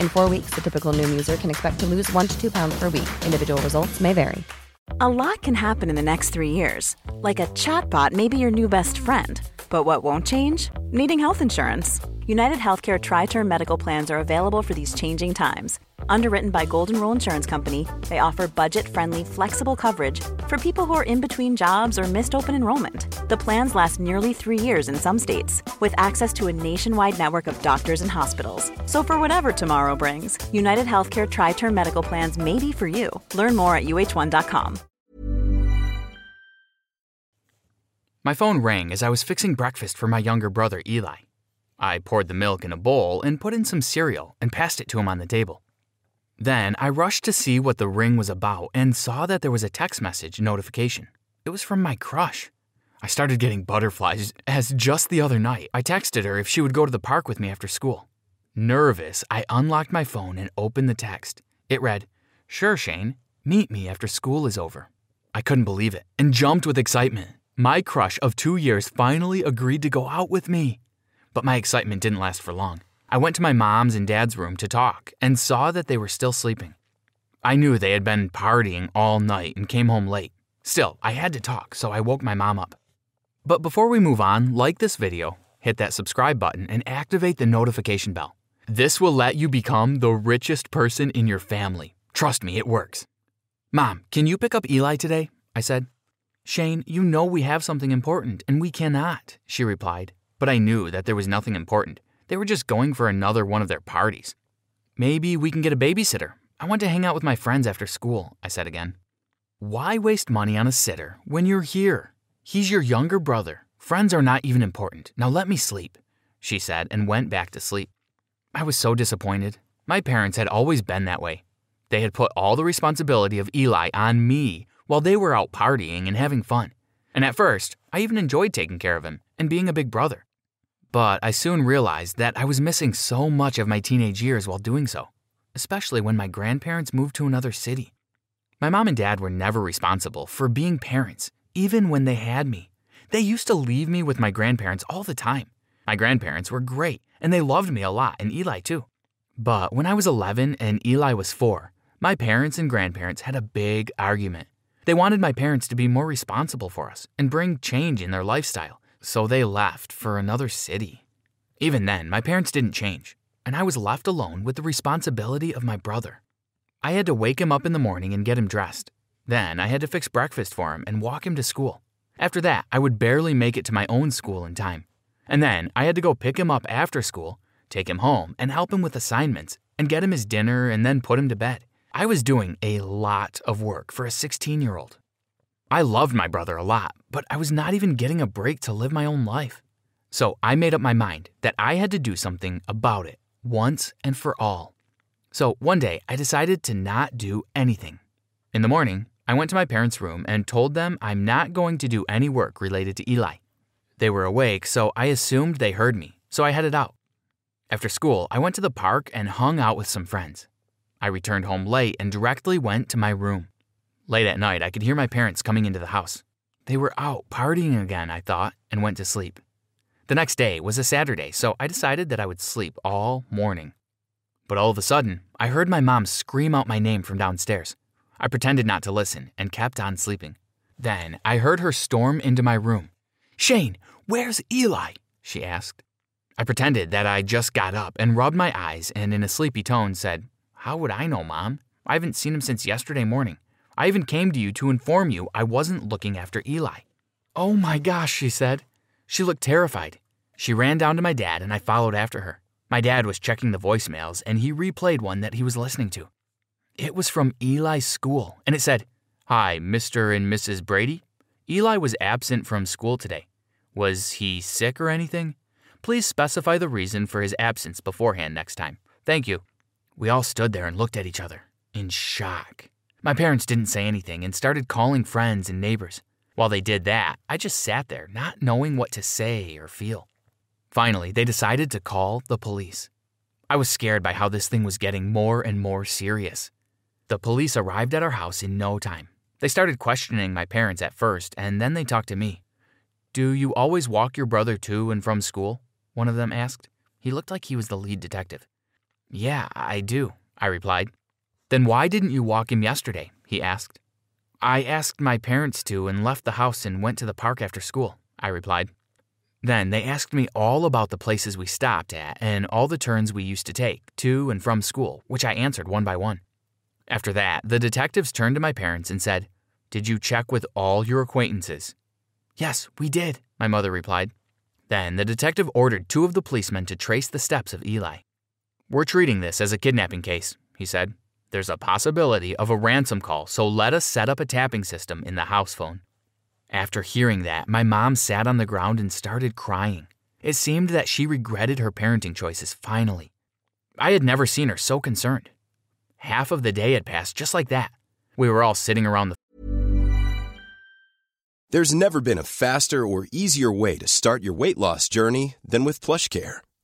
In four weeks, the typical Noom user can expect to lose one to two pounds per week. Individual results may vary. A lot can happen in the next three years. Like a chatbot may be your new best friend. But what won't change? Needing health insurance. United Healthcare Tri Term Medical Plans are available for these changing times. Underwritten by Golden Rule Insurance Company, they offer budget friendly, flexible coverage for people who are in between jobs or missed open enrollment. The plans last nearly three years in some states, with access to a nationwide network of doctors and hospitals. So, for whatever tomorrow brings, United Healthcare Tri Term Medical Plans may be for you. Learn more at uh1.com. My phone rang as I was fixing breakfast for my younger brother, Eli. I poured the milk in a bowl and put in some cereal and passed it to him on the table. Then I rushed to see what the ring was about and saw that there was a text message notification. It was from my crush. I started getting butterflies as just the other night I texted her if she would go to the park with me after school. Nervous, I unlocked my phone and opened the text. It read, Sure, Shane, meet me after school is over. I couldn't believe it and jumped with excitement. My crush of two years finally agreed to go out with me. But my excitement didn't last for long. I went to my mom's and dad's room to talk and saw that they were still sleeping. I knew they had been partying all night and came home late. Still, I had to talk, so I woke my mom up. But before we move on, like this video, hit that subscribe button, and activate the notification bell. This will let you become the richest person in your family. Trust me, it works. Mom, can you pick up Eli today? I said. Shane, you know we have something important, and we cannot, she replied. But I knew that there was nothing important. They were just going for another one of their parties. Maybe we can get a babysitter. I want to hang out with my friends after school, I said again. Why waste money on a sitter when you're here? He's your younger brother. Friends are not even important. Now let me sleep, she said and went back to sleep. I was so disappointed. My parents had always been that way. They had put all the responsibility of Eli on me while they were out partying and having fun. And at first, I even enjoyed taking care of him and being a big brother. But I soon realized that I was missing so much of my teenage years while doing so, especially when my grandparents moved to another city. My mom and dad were never responsible for being parents, even when they had me. They used to leave me with my grandparents all the time. My grandparents were great, and they loved me a lot, and Eli too. But when I was 11 and Eli was 4, my parents and grandparents had a big argument. They wanted my parents to be more responsible for us and bring change in their lifestyle, so they left for another city. Even then, my parents didn't change, and I was left alone with the responsibility of my brother. I had to wake him up in the morning and get him dressed. Then I had to fix breakfast for him and walk him to school. After that, I would barely make it to my own school in time. And then I had to go pick him up after school, take him home, and help him with assignments, and get him his dinner and then put him to bed. I was doing a lot of work for a 16 year old. I loved my brother a lot, but I was not even getting a break to live my own life. So I made up my mind that I had to do something about it once and for all. So one day I decided to not do anything. In the morning, I went to my parents' room and told them I'm not going to do any work related to Eli. They were awake, so I assumed they heard me, so I headed out. After school, I went to the park and hung out with some friends. I returned home late and directly went to my room. Late at night, I could hear my parents coming into the house. They were out partying again, I thought, and went to sleep. The next day was a Saturday, so I decided that I would sleep all morning. But all of a sudden, I heard my mom scream out my name from downstairs. I pretended not to listen and kept on sleeping. Then I heard her storm into my room. Shane, where's Eli? she asked. I pretended that I just got up and rubbed my eyes and in a sleepy tone said, How would I know, Mom? I haven't seen him since yesterday morning. I even came to you to inform you I wasn't looking after Eli. Oh my gosh, she said. She looked terrified. She ran down to my dad and I followed after her. My dad was checking the voicemails and he replayed one that he was listening to. It was from Eli's school and it said, Hi, Mr. and Mrs. Brady. Eli was absent from school today. Was he sick or anything? Please specify the reason for his absence beforehand next time. Thank you. We all stood there and looked at each other, in shock. My parents didn't say anything and started calling friends and neighbors. While they did that, I just sat there, not knowing what to say or feel. Finally, they decided to call the police. I was scared by how this thing was getting more and more serious. The police arrived at our house in no time. They started questioning my parents at first, and then they talked to me. Do you always walk your brother to and from school? one of them asked. He looked like he was the lead detective. Yeah, I do, I replied. Then why didn't you walk him yesterday? he asked. I asked my parents to and left the house and went to the park after school, I replied. Then they asked me all about the places we stopped at and all the turns we used to take to and from school, which I answered one by one. After that, the detectives turned to my parents and said, Did you check with all your acquaintances? Yes, we did, my mother replied. Then the detective ordered two of the policemen to trace the steps of Eli. We're treating this as a kidnapping case, he said. There's a possibility of a ransom call, so let us set up a tapping system in the house phone. After hearing that, my mom sat on the ground and started crying. It seemed that she regretted her parenting choices finally. I had never seen her so concerned. Half of the day had passed just like that. We were all sitting around the There's never been a faster or easier way to start your weight loss journey than with PlushCare.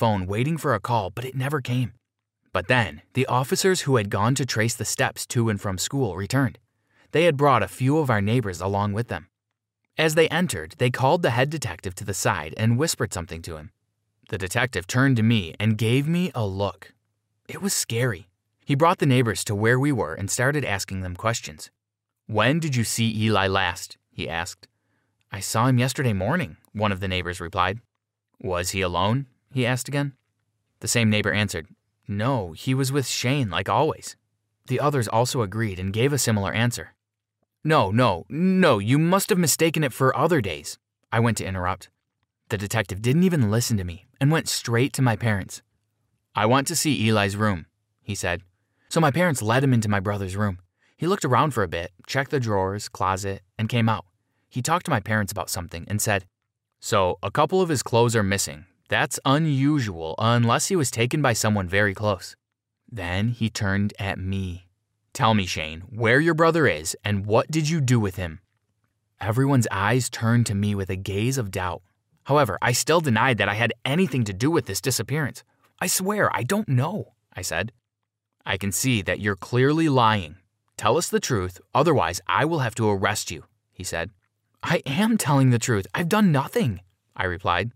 phone waiting for a call, but it never came. But then, the officers who had gone to trace the steps to and from school returned. They had brought a few of our neighbors along with them. As they entered, they called the head detective to the side and whispered something to him. The detective turned to me and gave me a look. It was scary. He brought the neighbors to where we were and started asking them questions. When did you see Eli last? he asked. I saw him yesterday morning, one of the neighbors replied. Was he alone? He asked again. The same neighbor answered, No, he was with Shane like always. The others also agreed and gave a similar answer. No, no, no, you must have mistaken it for other days. I went to interrupt. The detective didn't even listen to me and went straight to my parents. I want to see Eli's room, he said. So my parents led him into my brother's room. He looked around for a bit, checked the drawers, closet, and came out. He talked to my parents about something and said, So, a couple of his clothes are missing. That's unusual unless he was taken by someone very close. Then he turned at me. Tell me, Shane, where your brother is and what did you do with him? Everyone's eyes turned to me with a gaze of doubt. However, I still denied that I had anything to do with this disappearance. I swear, I don't know, I said. I can see that you're clearly lying. Tell us the truth, otherwise, I will have to arrest you, he said. I am telling the truth. I've done nothing, I replied.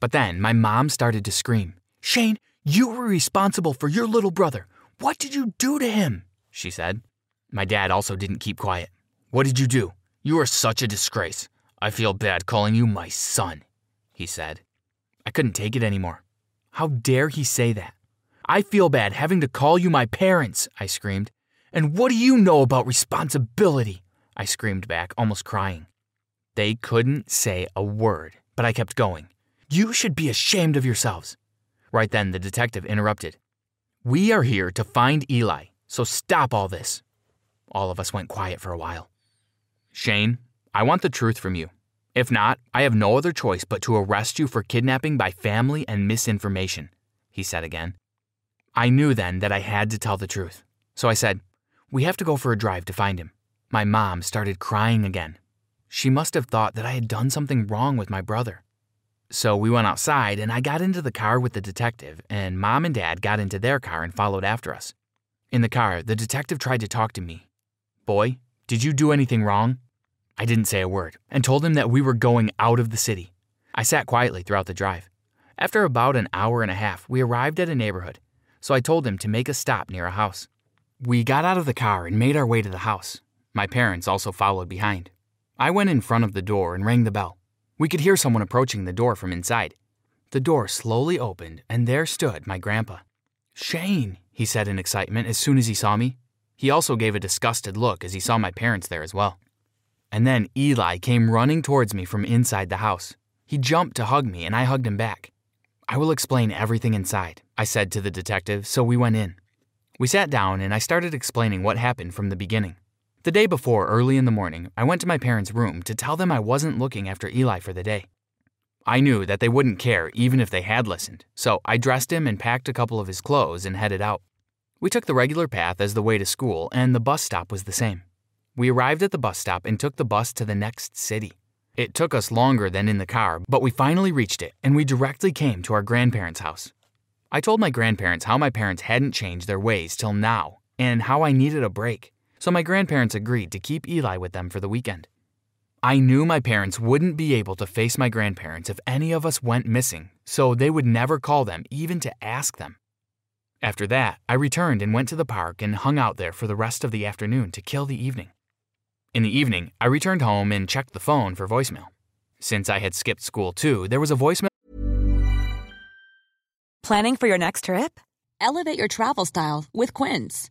But then my mom started to scream, Shane, you were responsible for your little brother. What did you do to him? She said. My dad also didn't keep quiet. What did you do? You are such a disgrace. I feel bad calling you my son, he said. I couldn't take it anymore. How dare he say that? I feel bad having to call you my parents, I screamed. And what do you know about responsibility? I screamed back, almost crying. They couldn't say a word, but I kept going. You should be ashamed of yourselves. Right then, the detective interrupted. We are here to find Eli, so stop all this. All of us went quiet for a while. Shane, I want the truth from you. If not, I have no other choice but to arrest you for kidnapping by family and misinformation, he said again. I knew then that I had to tell the truth. So I said, We have to go for a drive to find him. My mom started crying again. She must have thought that I had done something wrong with my brother. So we went outside, and I got into the car with the detective, and mom and dad got into their car and followed after us. In the car, the detective tried to talk to me. Boy, did you do anything wrong? I didn't say a word and told him that we were going out of the city. I sat quietly throughout the drive. After about an hour and a half, we arrived at a neighborhood, so I told him to make a stop near a house. We got out of the car and made our way to the house. My parents also followed behind. I went in front of the door and rang the bell. We could hear someone approaching the door from inside. The door slowly opened, and there stood my grandpa. Shane, he said in excitement as soon as he saw me. He also gave a disgusted look as he saw my parents there as well. And then Eli came running towards me from inside the house. He jumped to hug me, and I hugged him back. I will explain everything inside, I said to the detective, so we went in. We sat down, and I started explaining what happened from the beginning. The day before, early in the morning, I went to my parents' room to tell them I wasn't looking after Eli for the day. I knew that they wouldn't care even if they had listened, so I dressed him and packed a couple of his clothes and headed out. We took the regular path as the way to school, and the bus stop was the same. We arrived at the bus stop and took the bus to the next city. It took us longer than in the car, but we finally reached it, and we directly came to our grandparents' house. I told my grandparents how my parents hadn't changed their ways till now, and how I needed a break so my grandparents agreed to keep Eli with them for the weekend. I knew my parents wouldn't be able to face my grandparents if any of us went missing, so they would never call them even to ask them. After that, I returned and went to the park and hung out there for the rest of the afternoon to kill the evening. In the evening, I returned home and checked the phone for voicemail. Since I had skipped school too, there was a voicemail. Planning for your next trip? Elevate your travel style with Quince.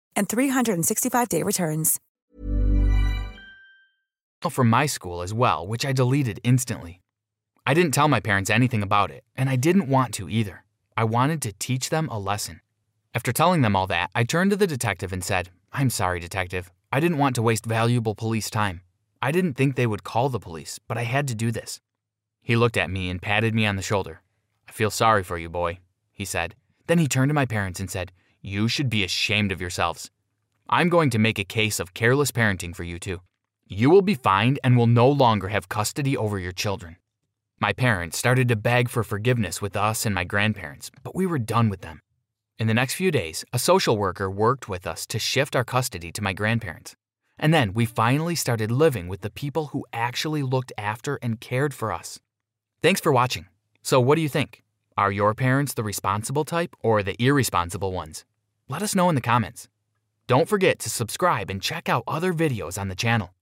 and 365-day returns. from my school as well, which I deleted instantly. I didn't tell my parents anything about it, and I didn't want to either. I wanted to teach them a lesson. After telling them all that, I turned to the detective and said, I'm sorry, detective. I didn't want to waste valuable police time. I didn't think they would call the police, but I had to do this. He looked at me and patted me on the shoulder. I feel sorry for you, boy, he said. Then he turned to my parents and said, You should be ashamed of yourselves. I'm going to make a case of careless parenting for you two. You will be fined and will no longer have custody over your children. My parents started to beg for forgiveness with us and my grandparents, but we were done with them. In the next few days, a social worker worked with us to shift our custody to my grandparents. And then we finally started living with the people who actually looked after and cared for us. Thanks for watching. So, what do you think? Are your parents the responsible type or the irresponsible ones? Let us know in the comments. Don't forget to subscribe and check out other videos on the channel.